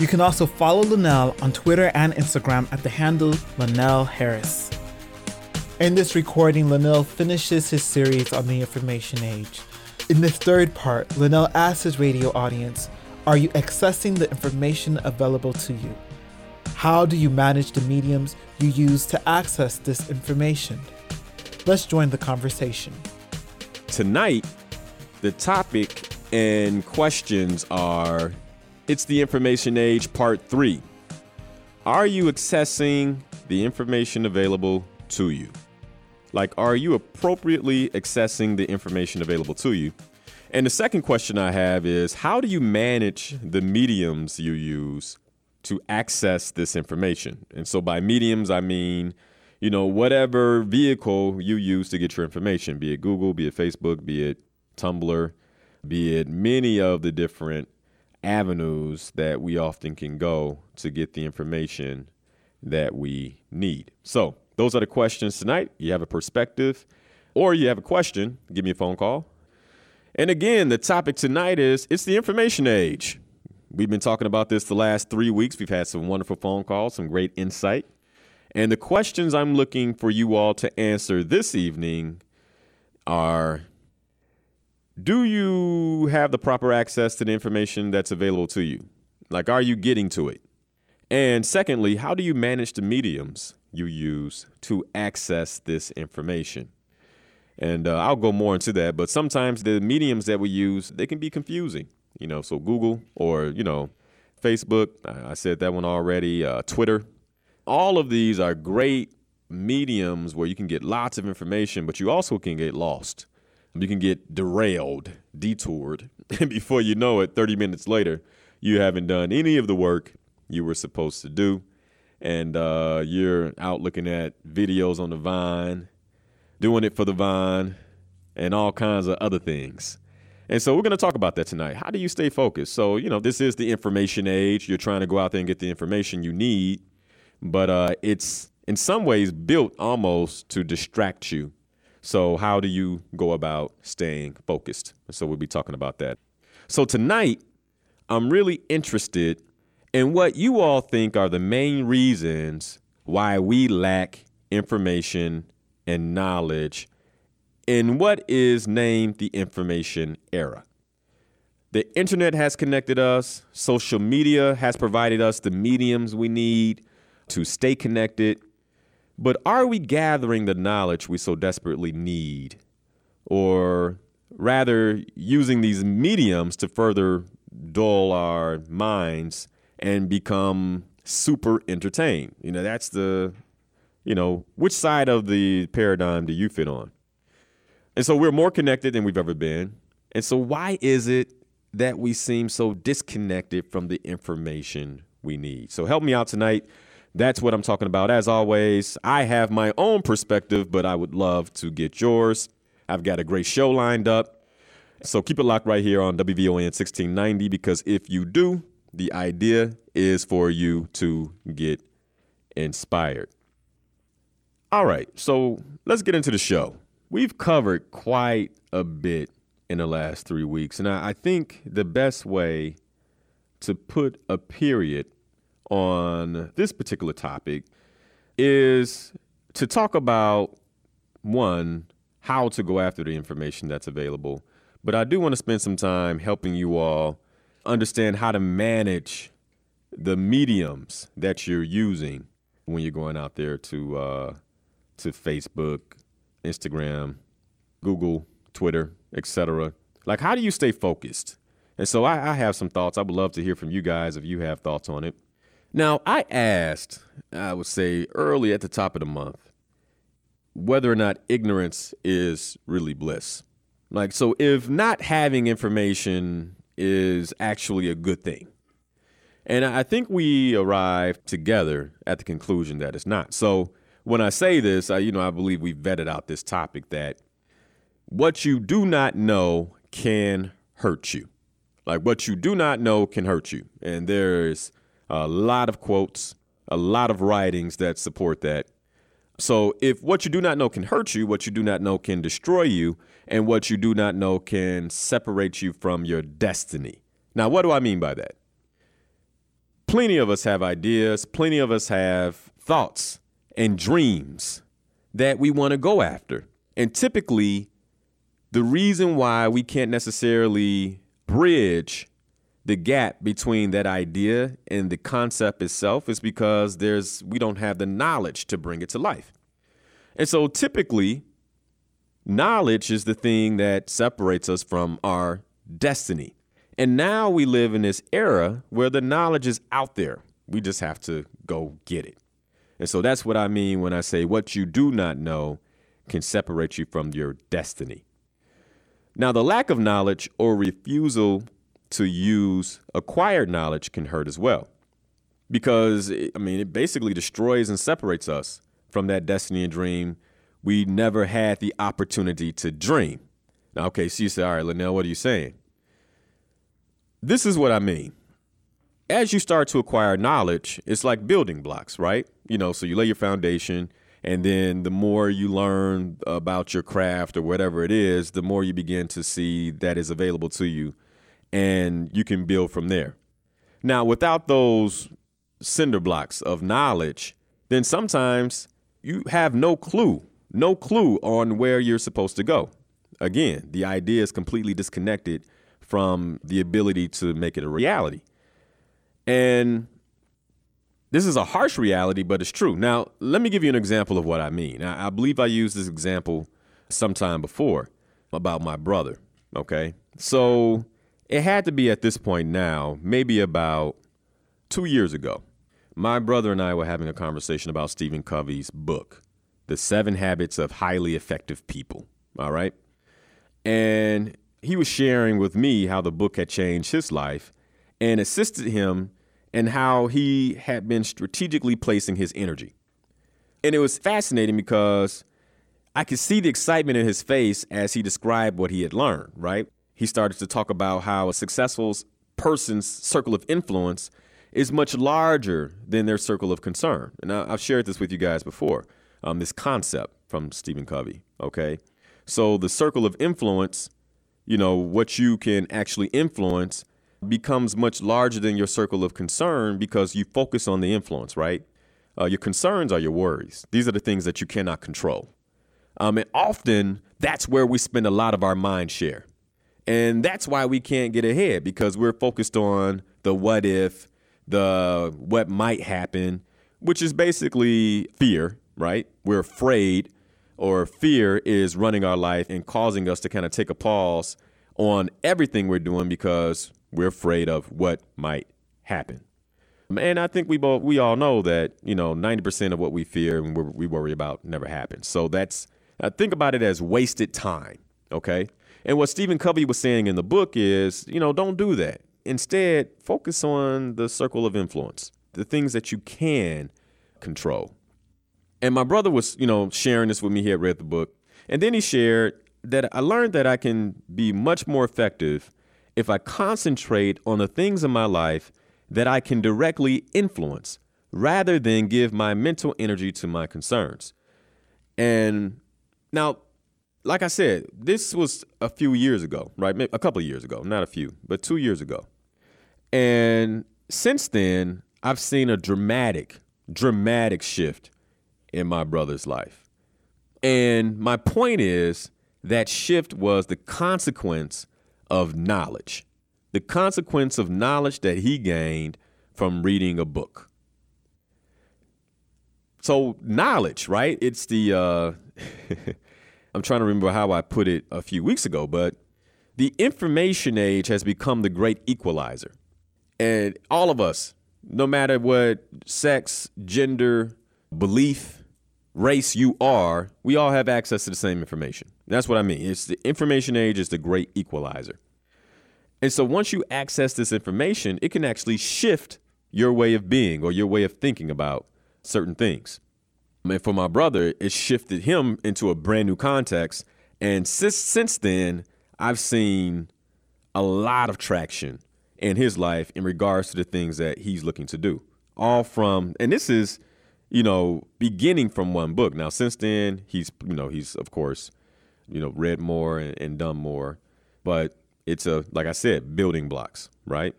You can also follow Linnell on Twitter and Instagram at the handle Linnell Harris. In this recording, Linnell finishes his series on the information age. In this third part, Linnell asks his radio audience, Are you accessing the information available to you? How do you manage the mediums you use to access this information? Let's join the conversation. Tonight, the topic and questions are it's the information age part three. Are you accessing the information available to you? Like, are you appropriately accessing the information available to you? And the second question I have is how do you manage the mediums you use to access this information? And so by mediums, I mean, you know, whatever vehicle you use to get your information, be it Google, be it Facebook, be it Tumblr, be it many of the different avenues that we often can go to get the information that we need. So, those are the questions tonight. You have a perspective or you have a question, give me a phone call. And again, the topic tonight is it's the information age. We've been talking about this the last three weeks. We've had some wonderful phone calls, some great insight. And the questions I'm looking for you all to answer this evening are do you have the proper access to the information that's available to you? Like, are you getting to it? And secondly, how do you manage the mediums you use to access this information? And uh, I'll go more into that, but sometimes the mediums that we use, they can be confusing. You know, so Google or, you know, Facebook, I said that one already, uh, Twitter. All of these are great mediums where you can get lots of information, but you also can get lost you can get derailed, detoured, and before you know it, 30 minutes later, you haven't done any of the work you were supposed to do. And uh, you're out looking at videos on the Vine, doing it for the Vine, and all kinds of other things. And so we're going to talk about that tonight. How do you stay focused? So, you know, this is the information age. You're trying to go out there and get the information you need, but uh, it's in some ways built almost to distract you so, how do you go about staying focused? So, we'll be talking about that. So, tonight, I'm really interested in what you all think are the main reasons why we lack information and knowledge in what is named the information era. The internet has connected us, social media has provided us the mediums we need to stay connected but are we gathering the knowledge we so desperately need? Or rather, using these mediums to further dull our minds and become super entertained? You know, that's the, you know, which side of the paradigm do you fit on? And so we're more connected than we've ever been. And so, why is it that we seem so disconnected from the information we need? So, help me out tonight. That's what I'm talking about. As always, I have my own perspective, but I would love to get yours. I've got a great show lined up. So keep it locked right here on WVON 1690 because if you do, the idea is for you to get inspired. All right, so let's get into the show. We've covered quite a bit in the last three weeks, and I think the best way to put a period on this particular topic is to talk about one, how to go after the information that's available. But I do want to spend some time helping you all understand how to manage the mediums that you're using when you're going out there to uh, to Facebook, Instagram, Google, Twitter, etc. Like, how do you stay focused? And so I, I have some thoughts. I would love to hear from you guys if you have thoughts on it. Now, I asked, I would say early at the top of the month, whether or not ignorance is really bliss. Like, so if not having information is actually a good thing. And I think we arrived together at the conclusion that it's not. So when I say this, I, you know, I believe we've vetted out this topic that what you do not know can hurt you. Like what you do not know can hurt you. And there's a lot of quotes, a lot of writings that support that. So if what you do not know can hurt you, what you do not know can destroy you, and what you do not know can separate you from your destiny. Now, what do I mean by that? Plenty of us have ideas, plenty of us have thoughts and dreams that we want to go after. And typically, the reason why we can't necessarily bridge the gap between that idea and the concept itself is because there's we don't have the knowledge to bring it to life. And so typically knowledge is the thing that separates us from our destiny. And now we live in this era where the knowledge is out there. We just have to go get it. And so that's what I mean when I say what you do not know can separate you from your destiny. Now, the lack of knowledge or refusal to use acquired knowledge can hurt as well. Because, eh, I mean, it basically destroys and separates us from that destiny and dream we never had the opportunity to dream. Now, okay, so you say, all right, Linnell, what are you saying? This is what I mean. As you start to acquire knowledge, it's like building blocks, right? You know, so you lay your foundation, and then the more you learn about your craft or whatever it is, the more you begin to see that is available to you and you can build from there. Now, without those cinder blocks of knowledge, then sometimes you have no clue, no clue on where you're supposed to go. Again, the idea is completely disconnected from the ability to make it a reality. And this is a harsh reality, but it's true. Now, let me give you an example of what I mean. I, I believe I used this example sometime before about my brother. Okay. So it had to be at this point now, maybe about two years ago. My brother and I were having a conversation about Stephen Covey's book, The Seven Habits of Highly Effective People. All right. And he was sharing with me how the book had changed his life and assisted him and how he had been strategically placing his energy. And it was fascinating because I could see the excitement in his face as he described what he had learned, right? He started to talk about how a successful person's circle of influence is much larger than their circle of concern. And I, have shared this with you guys before, um, this concept from Stephen Covey, okay? So the circle of influence, you know, what you can actually influence becomes much larger than your circle of concern because you focus on the influence, right? Uh, your concerns are your worries. These are the things that you cannot control. Um, and often that's where we spend a lot of our mind share. And that's why we can't get ahead because we're focused on the what if, the what might happen, which is basically fear, right? We're afraid, or fear is running our life and causing us to kind of take a pause on everything we're doing because we're afraid of what might happen. And I think we both we all know that you know ninety percent of what we fear and we worry about never happens. So that's I think about it as wasted time. Okay, and what Stephen Covey was saying in the book is you know don't do that. Instead, focus on the circle of influence, the things that you can control. And my brother was you know sharing this with me. He had read the book, and then he shared that I learned that I can be much more effective if I concentrate on the things in my life that I can directly influence rather than give my mental energy to my concerns. And now, like I said, this was a few years ago, right? A couple of years ago, not a few, but two years ago. And since then, I've seen a dramatic, dramatic shift in my brother's life. And my point is that shift was the consequence of knowledge, the consequence of knowledge that he gained from reading a book. So, knowledge, right? It's the, uh, I'm trying to remember how I put it a few weeks ago, but the information age has become the great equalizer. And all of us, no matter what sex, gender, belief, race you are, we all have access to the same information. That's what I mean. It's the information age is the great equalizer. And so once you access this information, it can actually shift your way of being or your way of thinking about certain things. And for my brother, it shifted him into a brand new context. And since since then, I've seen a lot of traction in his life in regards to the things that he's looking to do. All from and this is, you know, beginning from one book. Now since then, he's you know, he's of course, you know, read more and, and done more. But it's a like I said, building blocks, right?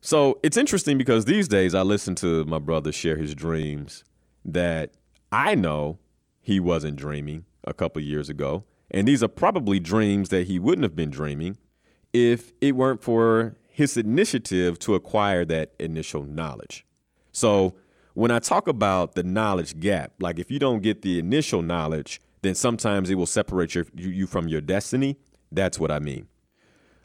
So it's interesting because these days I listen to my brother share his dreams that I know he wasn't dreaming a couple years ago. And these are probably dreams that he wouldn't have been dreaming if it weren't for his initiative to acquire that initial knowledge. So when I talk about the knowledge gap, like if you don't get the initial knowledge, then sometimes it will separate your, you from your destiny. That's what I mean.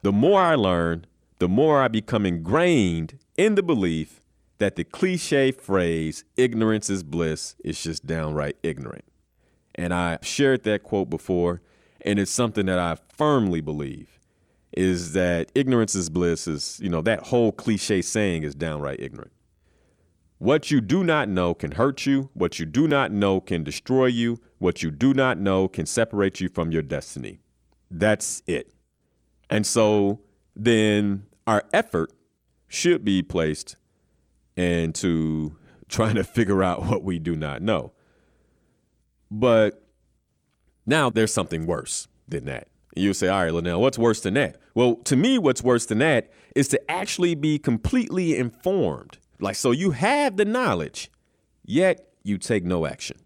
The more I learn, the more I become ingrained in the belief that the cliche phrase, ignorance is bliss, is just downright ignorant. And I shared that quote before, and it's something that I firmly believe is that ignorance is bliss is, you know, that whole cliche saying is downright ignorant. What you do not know can hurt you. What you do not know can destroy you. What you do not know can separate you from your destiny. That's it. And so then our effort should be placed into trying to figure out what we do not know. But now there's something worse than that. You say, all right, Linnell, what's worse than that? Well, to me, what's worse than that is to actually be completely informed. Like, so you have the knowledge, yet you take no action.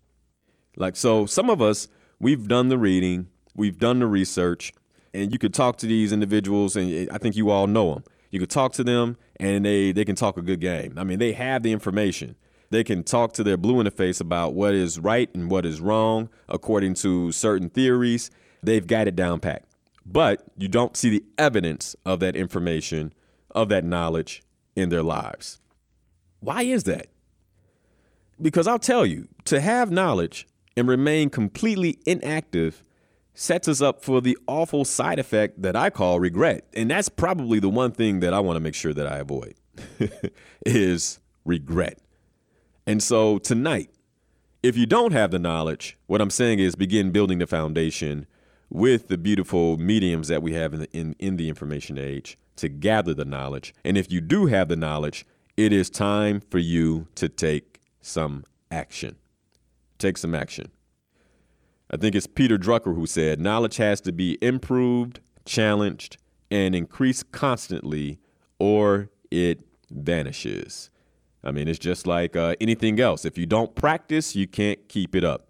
Like, so some of us, we've done the reading, we've done the research, and you could talk to these individuals, and I think you all know them. You could talk to them, and they they can talk a good game. I mean, they have the information. They can talk to their blue in the face about what is right and what is wrong according to certain theories. They've got it down pat. But you don't see the evidence of that information, of that knowledge in their lives. Why is that? Because I'll tell you, to have knowledge and remain completely inactive sets us up for the awful side effect that I call regret. And that's probably the one thing that I want to make sure that I avoid is regret. And so tonight, if you don't have the knowledge, what I'm saying is begin building the foundation with the beautiful mediums that we have in the, in, in the information age to gather the knowledge. And if you do have the knowledge, it is time for you to take some action. Take some action. I think it's Peter Drucker who said knowledge has to be improved, challenged, and increased constantly, or it vanishes. I mean, it's just like uh, anything else. If you don't practice, you can't keep it up.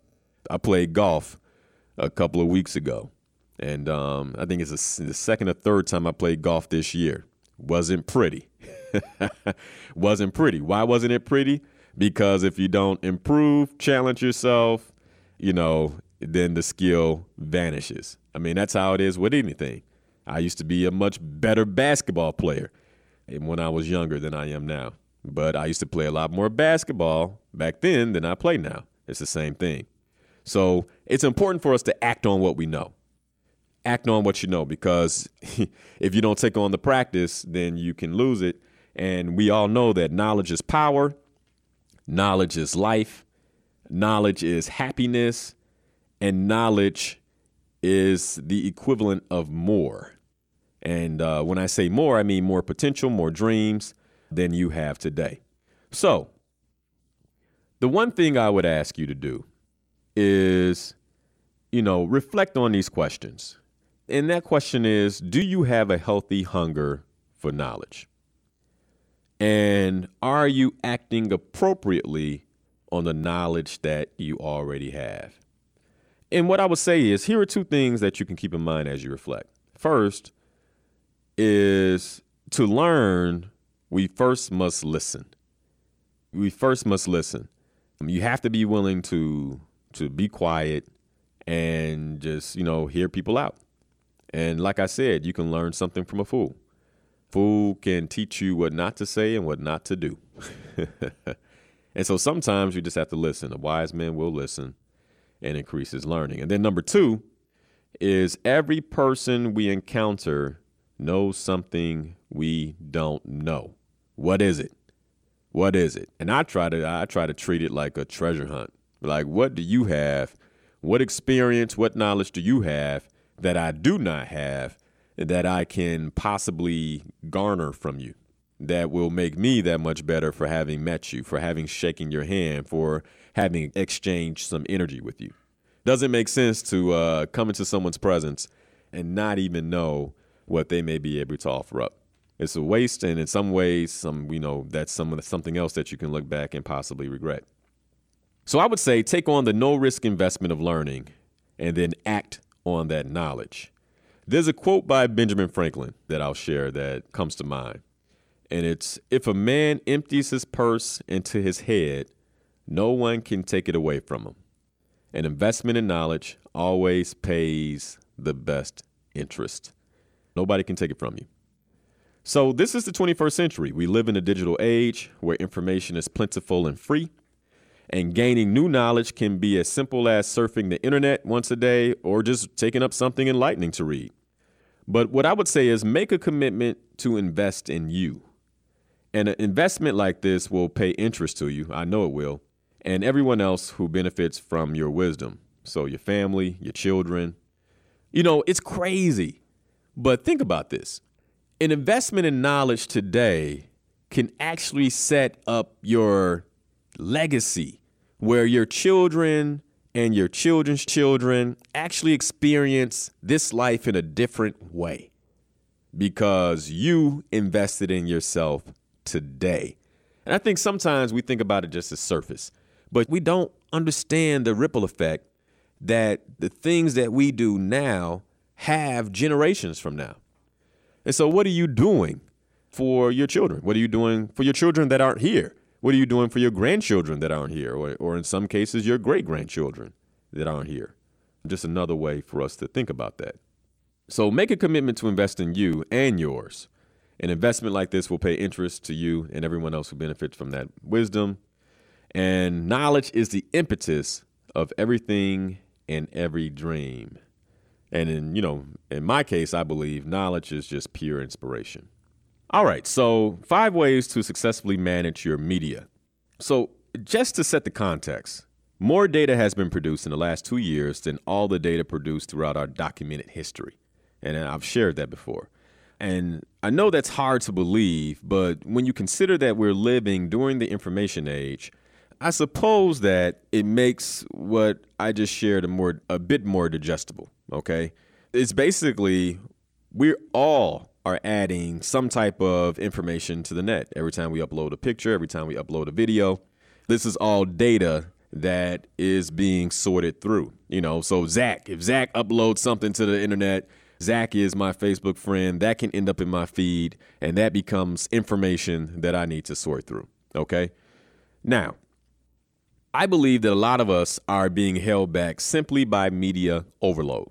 I played golf a couple of weeks ago, and um, I think it's the second or third time I played golf this year. Wasn't pretty. wasn't pretty. Why wasn't it pretty? Because if you don't improve, challenge yourself, you know, then the skill vanishes. I mean, that's how it is with anything. I used to be a much better basketball player when I was younger than I am now. But I used to play a lot more basketball back then than I play now. It's the same thing. So it's important for us to act on what we know. Act on what you know because if you don't take on the practice, then you can lose it. And we all know that knowledge is power, knowledge is life, knowledge is happiness, and knowledge is the equivalent of more. And uh, when I say more, I mean more potential, more dreams than you have today. So, the one thing I would ask you to do is, you know, reflect on these questions. And that question is Do you have a healthy hunger for knowledge? And are you acting appropriately on the knowledge that you already have? And what I would say is here are two things that you can keep in mind as you reflect. First is to learn, we first must listen. We first must listen. Um, you have to be willing to to be quiet and just, you know, hear people out. And like I said, you can learn something from a fool. Fool can teach you what not to say and what not to do. and so sometimes you just have to listen. A wise man will listen and increases learning. And then number two is every person we encounter knows something we don't know. What is it? What is it? And I try to I try to treat it like a treasure hunt. Like, what do you have? What experience, what knowledge do you have that I do not have that I can possibly garner from you that will make me that much better for having met you, for having shaken your hand, for having exchanged some energy with you? Doesn't make sense to uh, come into someone's presence and not even know what they may be able to offer up. It's a waste, and in some ways, some you know that's some something else that you can look back and possibly regret. So I would say take on the no risk investment of learning, and then act on that knowledge. There's a quote by Benjamin Franklin that I'll share that comes to mind, and it's if a man empties his purse into his head, no one can take it away from them. An investment in knowledge always pays the best interest. Nobody can take it from you. So, this is the 21st century. We live in a digital age where information is plentiful and free, and gaining new knowledge can be as simple as surfing the internet once a day or just taking up something enlightening to read. But what I would say is make a commitment to invest in you. And an investment like this will pay interest to you, I know it will, and everyone else who benefits from your wisdom. So, your family, your children. You know, it's crazy, but think about this an investment in knowledge today can actually set up your legacy where your children and your children's children actually experience this life in a different way because you invested in yourself today. And I think sometimes we think about it just as surface, but we don't understand the ripple effect that the things that we do now have generations from now. And so, what are you doing for your children? What are you doing for your children that aren't here? What are you doing for your grandchildren that aren't here? Or, or in some cases, your great grandchildren that aren't here? Just another way for us to think about that. So, make a commitment to invest in you and yours. An investment like this will pay interest to you and everyone else who benefits from that wisdom. And knowledge is the impetus of everything and every dream. And in, you know, in my case, I believe knowledge is just pure inspiration. All right, so five ways to successfully manage your media. So, just to set the context, more data has been produced in the last two years than all the data produced throughout our documented history. And uh, I've shared that before. And I know that's hard to believe, but when you consider that we're living during the information age, I suppose that it makes what I just shared a more a bit more digestible okay? It's basically we all are adding some type of information to the net every time we upload a picture, every time we upload a video. This is all data that is being sorted through. You know, so Zach, if Zach uploads something to the internet, Zach is my Facebook friend. That can end up in my feed, and that becomes information that I need to sort through. Okay. Now, I believe that a lot of us are being held back simply by media overload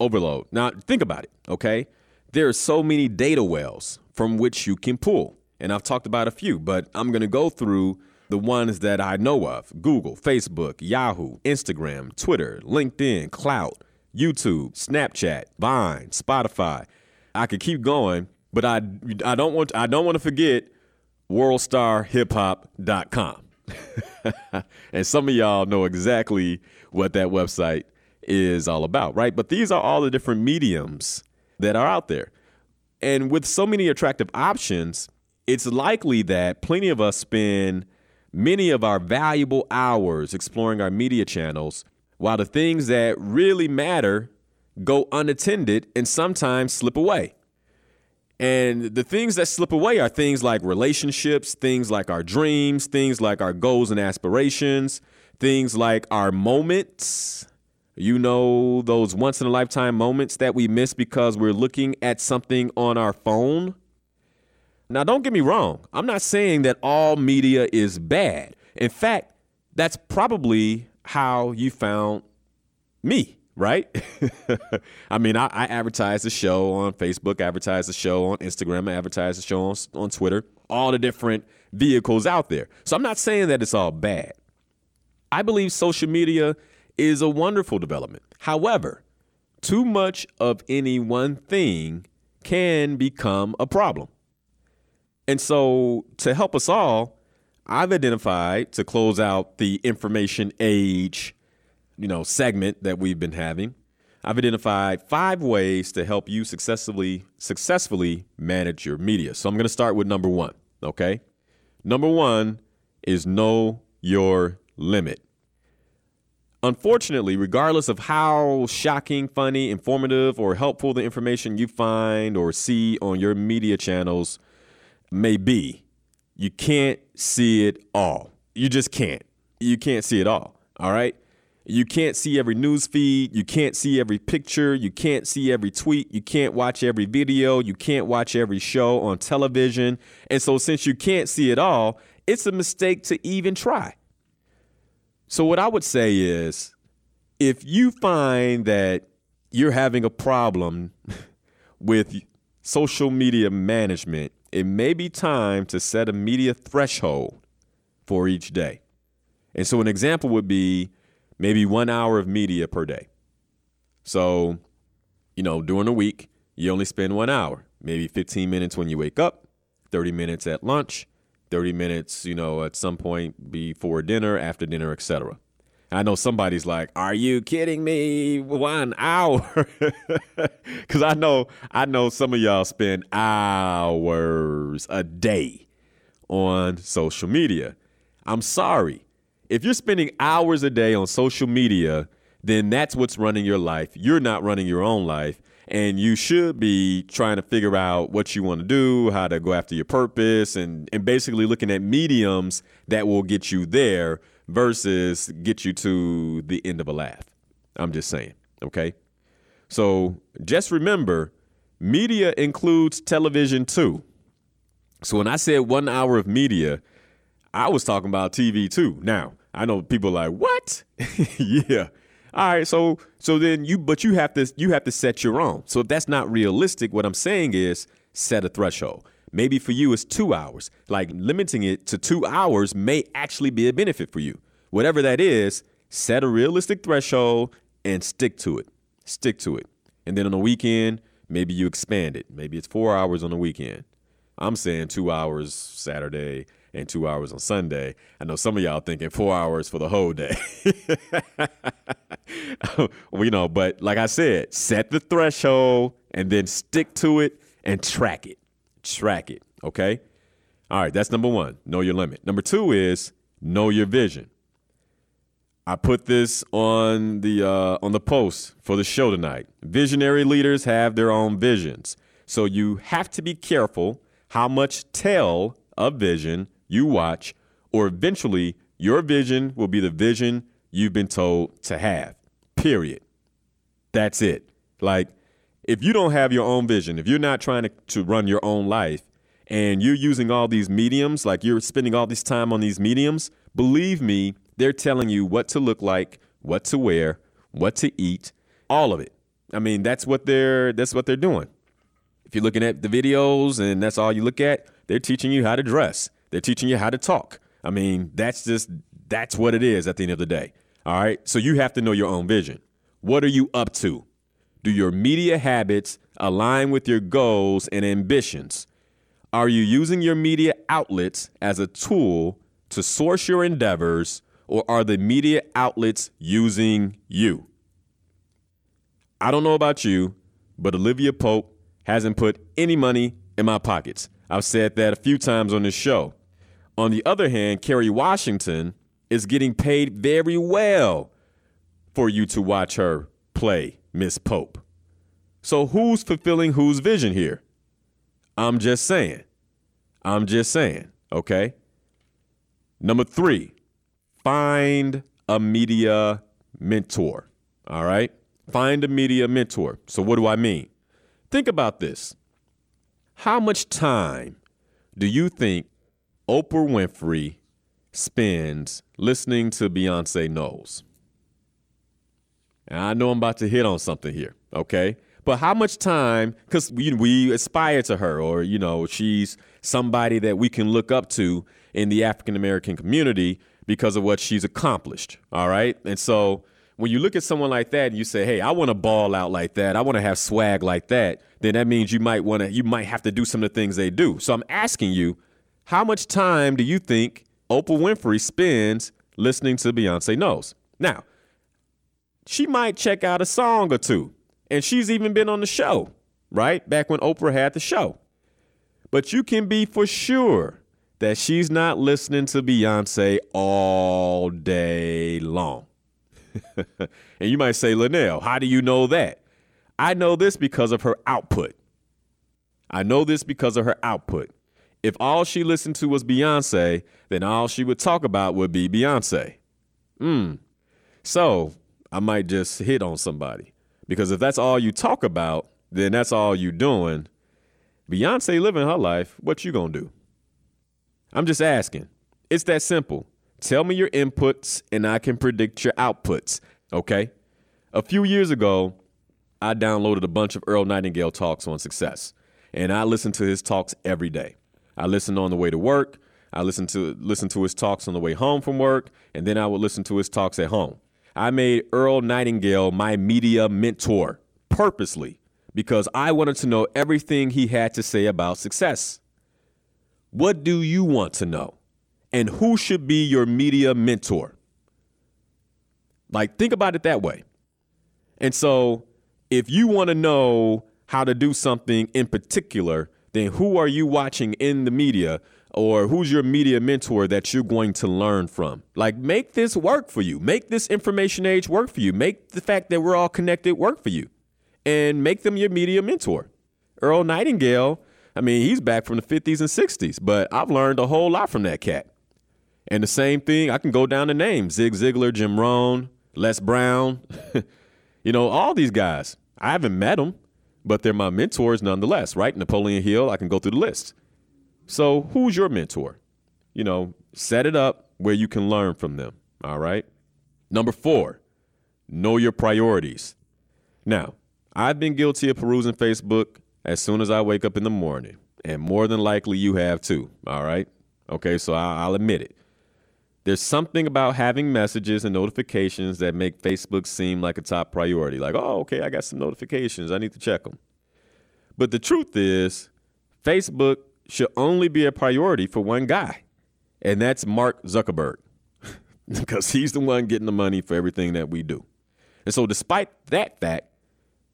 overload. Now, think about it, okay? There are so many data wells from which you can pull. And I've talked about a few, but I'm going to go through the ones that I know of Google, Facebook, Yahoo, Instagram, Twitter, LinkedIn, Klout, YouTube, Snapchat, Vine, Spotify. I could keep going, but I, I don't want I don't want to forget worldstarhiphop.com. and some of y'all know exactly what that website is all about, right? But these are all the different mediums that are out there. And with so many attractive options, it's likely that plenty of us spend many of our valuable hours exploring our media channels while the things that really matter go unattended and sometimes slip away. And the things that slip away are things like relationships, things like our dreams, things like our goals and aspirations, things like our moments, you know, those once in a lifetime moments that we miss because we're looking at something on our phone. Now, don't get me wrong. I'm not saying that all media is bad. In fact, that's probably how you found me, right? I mean, I, I, advertise the show on Facebook, advertise the show on Instagram, I advertise the show on, on Twitter, all the different vehicles out there. So I'm not saying that it's all bad. I believe social media is a wonderful development. However, too much of any one thing can become a problem. And so, to help us all, I've identified to close out the information age, you know, segment that we've been having. I've identified five ways to help you successfully successfully manage your media. So I'm going to start with number 1, okay? Number 1 is know your limit. Unfortunately, regardless of how shocking, funny, informative, or helpful the information you find or see on your media channels may be, you can't see it all. You just can't. You can't see it all. All right. You can't see every news feed. You can't see every picture. You can't see every tweet. You can't watch every video. You can't watch every show on television. And so, since you can't see it all, it's a mistake to even try. So, what I would say is if you find that you're having a problem with social media management, it may be time to set a media threshold for each day. And so, an example would be maybe one hour of media per day. So, you know, during the week, you only spend one hour, maybe 15 minutes when you wake up, 30 minutes at lunch, 30 minutes, you know, at some point before dinner, after dinner, etc. I know somebody's like, "Are you kidding me? One hour?" Cuz I know I know some of y'all spend hours a day on social media. I'm sorry. If you're spending hours a day on social media, then that's what's running your life. You're not running your own life and you should be trying to figure out what you want to do, how to go after your purpose, and, and basically looking at mediums that will get you there versus get you to the end of a laugh. I'm just saying, okay? So just remember, media includes television too. So when I said one hour of media, I was talking about TV too. Now, I know people like, what? yeah. All right, so so then you but you have to you have to set your own. So if that's not realistic, what I'm saying is set a threshold. Maybe for you it's 2 hours. Like limiting it to 2 hours may actually be a benefit for you. Whatever that is, set a realistic threshold and stick to it. Stick to it. And then on the weekend, maybe you expand it. Maybe it's 4 hours on the weekend. I'm saying 2 hours Saturday, and two hours on Sunday. I know some of y'all thinking four hours for the whole day. you know, but like I said, set the threshold and then stick to it and track it. Track it. Okay. All right. That's number one. Know your limit. Number two is know your vision. I put this on the uh, on the post for the show tonight. Visionary leaders have their own visions, so you have to be careful how much tell of vision you watch, or eventually your vision will be the vision you've been told to have. Period. That's it. Like, if you don't have your own vision, if you're not trying to, to run your own life, and you're using all these mediums, like you're spending all this time on these mediums, believe me, they're telling you what to look like, what to wear, what to eat, all of it. I mean, that's what they're that's what they're doing. If you're looking at the videos and that's all you look at, they're teaching you how to dress. They're teaching you how to talk. I mean, that's just that's what it is at the end of the day. All right? So you have to know your own vision. What are you up to? Do your media habits align with your goals and ambitions? Are you using your media outlets as a tool to source your endeavors, or are the media outlets using you? I don't know about you, but Olivia Pope hasn't put any money in my pockets. I've said that a few times on this show. On the other hand, Kerry Washington is getting paid very well for you to watch her play Miss Pope. So who's fulfilling whose vision here? I'm just saying. I'm just saying, okay? Number three, find a media mentor. All right? Find a media mentor. So, what do I mean? Think about this. How much time do you think Oprah Winfrey spends listening to Beyonce Knowles. And I know I'm about to hit on something here, okay? But how much time, because we, we aspire to her, or, you know, she's somebody that we can look up to in the African American community because of what she's accomplished, all right? And so when you look at someone like that and you say, hey, I want to ball out like that, I want to have swag like that, then that means you might want to, you might have to do some of the things they do. So I'm asking you, how much time do you think Oprah Winfrey spends listening to Beyonce Knowles. Now, she might check out a song or two, and she's even been on the show, right? Back when Oprah had the show. But you can be for sure that she's not listening to Beyonce all day long. and you might say, Linnell, how do you know that? I know this because of her output. I know this because of her output. If all she listened to was Beyonce, then all she would talk about would be Beyonce. Hmm. So I might just hit on somebody. Because if that's all you talk about, then that's all you doing. Beyonce living her life, what you gonna do? I'm just asking. It's that simple. Tell me your inputs and I can predict your outputs. Okay? A few years ago, I downloaded a bunch of Earl Nightingale talks on success, and I listened to his talks every day. I listened on the way to work. I listened to listen to his talks on the way home from work, and then I would listen to his talks at home. I made Earl Nightingale my media mentor purposely because I wanted to know everything he had to say about success. What do you want to know? And who should be your media mentor? Like, think about it that way. And so, if you want to know how to do something in particular, then who are you watching in the media or who's your media mentor that you're going to learn from? Like, make this work for you. Make this information age work for you. Make the fact that we're all connected work for you and make them your media mentor. Earl Nightingale I mean, he's back from the 50s and 60s, but I've learned a whole lot from that cat. And the same thing, I can go down the names Zig Ziglar, Jim Rohn, Les Brown, you know, all these guys. I haven't met them, but they're my mentors nonetheless, right? Napoleon Hill, I can go through the list. So, who's your mentor? You know, set it up where you can learn from them, all right? Number four, know your priorities. Now, I've been guilty of perusing Facebook as soon as I wake up in the morning. And more than likely you have too. All right. Okay. So I'll, admit it. There's something about having messages and notifications that make Facebook seem like a top priority. Like, oh, okay, I got some notifications. I need to check them. But the truth is, Facebook should only be a priority for one guy, and that's Mark Zuckerberg, because he's the one getting the money for everything that we do. And so, despite that fact,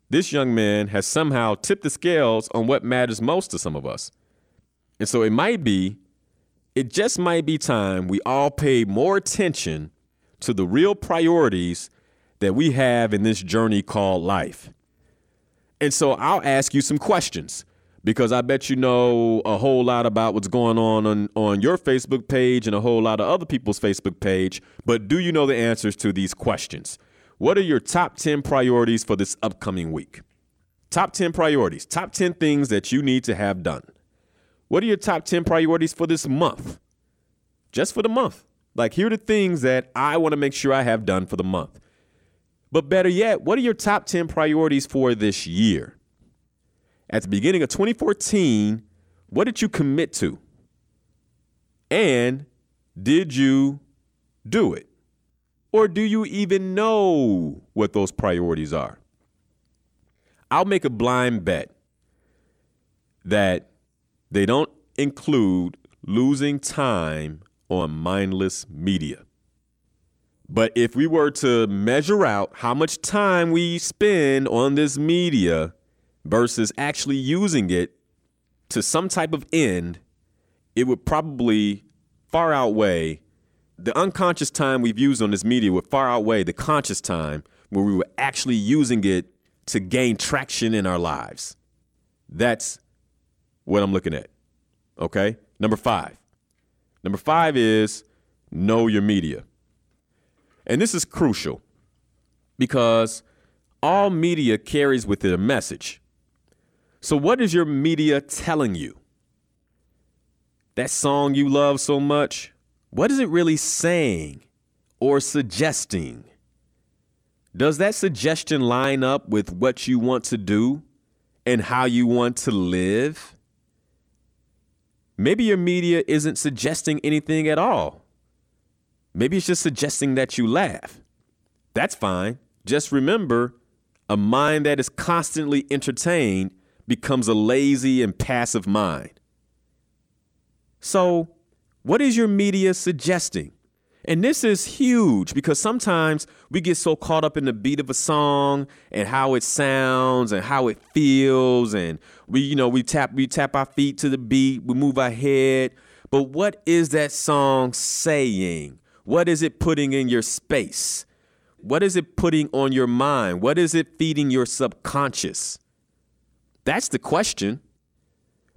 this young man has somehow tipped the scales on what matters most to some of us. And so it might be, it just might be time we all pay more attention to the real priorities that we have in this journey called life. And so I'll ask you some questions because I bet you know a whole lot about what's going on, on on your Facebook page and a whole lot of other people's Facebook page. But do you know the answers to these questions? What are your top 10 priorities for this upcoming week? Top 10 priorities, top 10 things that you need to have done. What are your top 10 priorities for this month? Just for the month. Like, here are the things that I want to make sure I have done for the month. But better yet, what are your top 10 priorities for this year? At the beginning of 2014, what did you commit to? And did you do it? Or do you even know what those priorities are? I'll make a blind bet that they don't include losing time on mindless media. But if we were to measure out how much time we spend on this media versus actually using it to some type of end, it would probably far outweigh the unconscious time we've used on this media would far outweigh the conscious time where we were actually using it to gain traction in our lives. That's what I'm looking at. Okay? Number five. Number five is know your media. And this is crucial because all media carries with it a message. So, what is your media telling you? That song you love so much? What is it really saying or suggesting? Does that suggestion line up with what you want to do and how you want to live? Maybe your media isn't suggesting anything at all. Maybe it's just suggesting that you laugh. That's fine. Just remember a mind that is constantly entertained becomes a lazy and passive mind. So, What is your media suggesting? And this is huge because sometimes we get so caught up in the beat of a song and how it sounds and how it feels and we you know we tap we tap our feet to the beat, we move our head, but what is that song saying? What is it putting in your space? What is it putting on your mind? What is it feeding your subconscious? That's the question.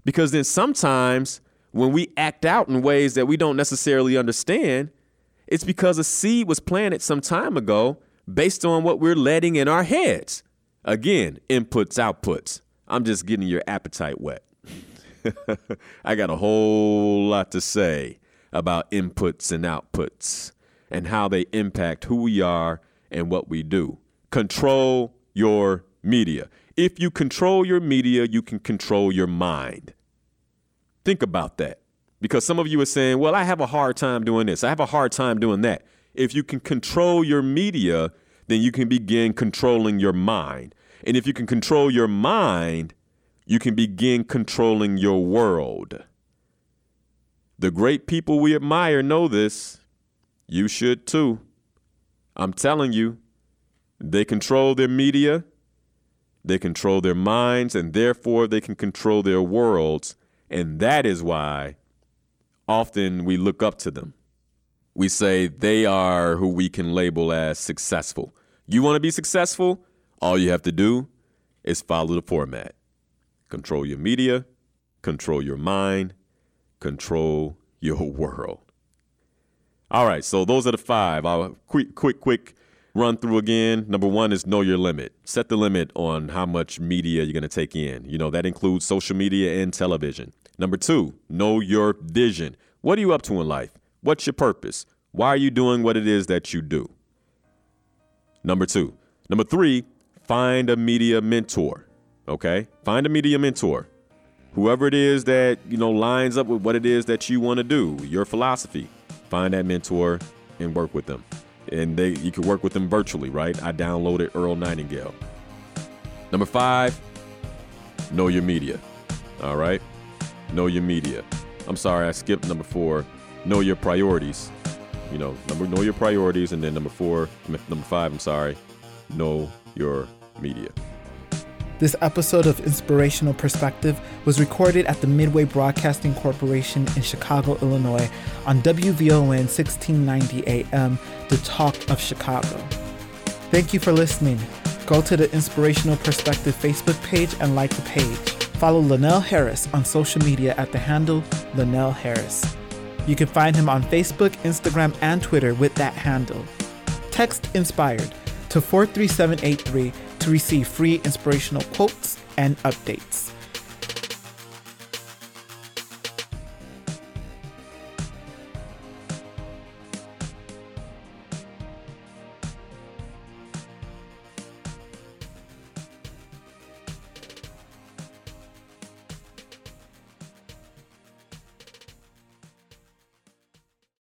Because then sometimes when we act out in ways that we don't necessarily understand, it's because a seed was planted some time ago based on what we're letting in our heads. Again, inputs, outputs. I'm just getting your appetite wet. I got a whole lot to say about inputs and outputs and how they impact who we are and what we do. Control your media. If you control your media, you can control your mind. Think about that. Because some of you are saying, well, I have a hard time doing this. I have a hard time doing that. If you can control your media, then you can begin controlling your mind. And if you can control your mind, you can begin controlling your world. The great people we admire know this. You should too. I'm telling you, they control their media, they control their minds, and therefore they can control their worlds. And that is why often we look up to them. We say they are who we can label as successful. You want to be successful? All you have to do is follow the format control your media, control your mind, control your world. All right, so those are the five. I'll quick, quick, quick run through again. Number one is know your limit. Set the limit on how much media you're going to take in. You know, that includes social media and television. Number two, know your vision. What are you up to in life? What's your purpose? Why are you doing what it is that you do? Number two. Number three, find a media mentor. Okay? Find a media mentor. Whoever it is that, you know, lines up with what it is that you want to do, your philosophy. Find that mentor and work with them. And they you can work with them virtually, right? I downloaded Earl Nightingale. Number five, know your media. All right? Know your media. I'm sorry, I skipped number four. Know your priorities. You know, number know your priorities, and then number four, number five. I'm sorry, know your media. This episode of Inspirational Perspective was recorded at the Midway Broadcasting Corporation in Chicago, Illinois, on WVON 1690 AM, The Talk of Chicago. Thank you for listening. Go to the Inspirational Perspective Facebook page and like the page. Follow Linnell Harris on social media at the handle Linnell Harris. You can find him on Facebook, Instagram, and Twitter with that handle. Text Inspired to 43783 to receive free inspirational quotes and updates.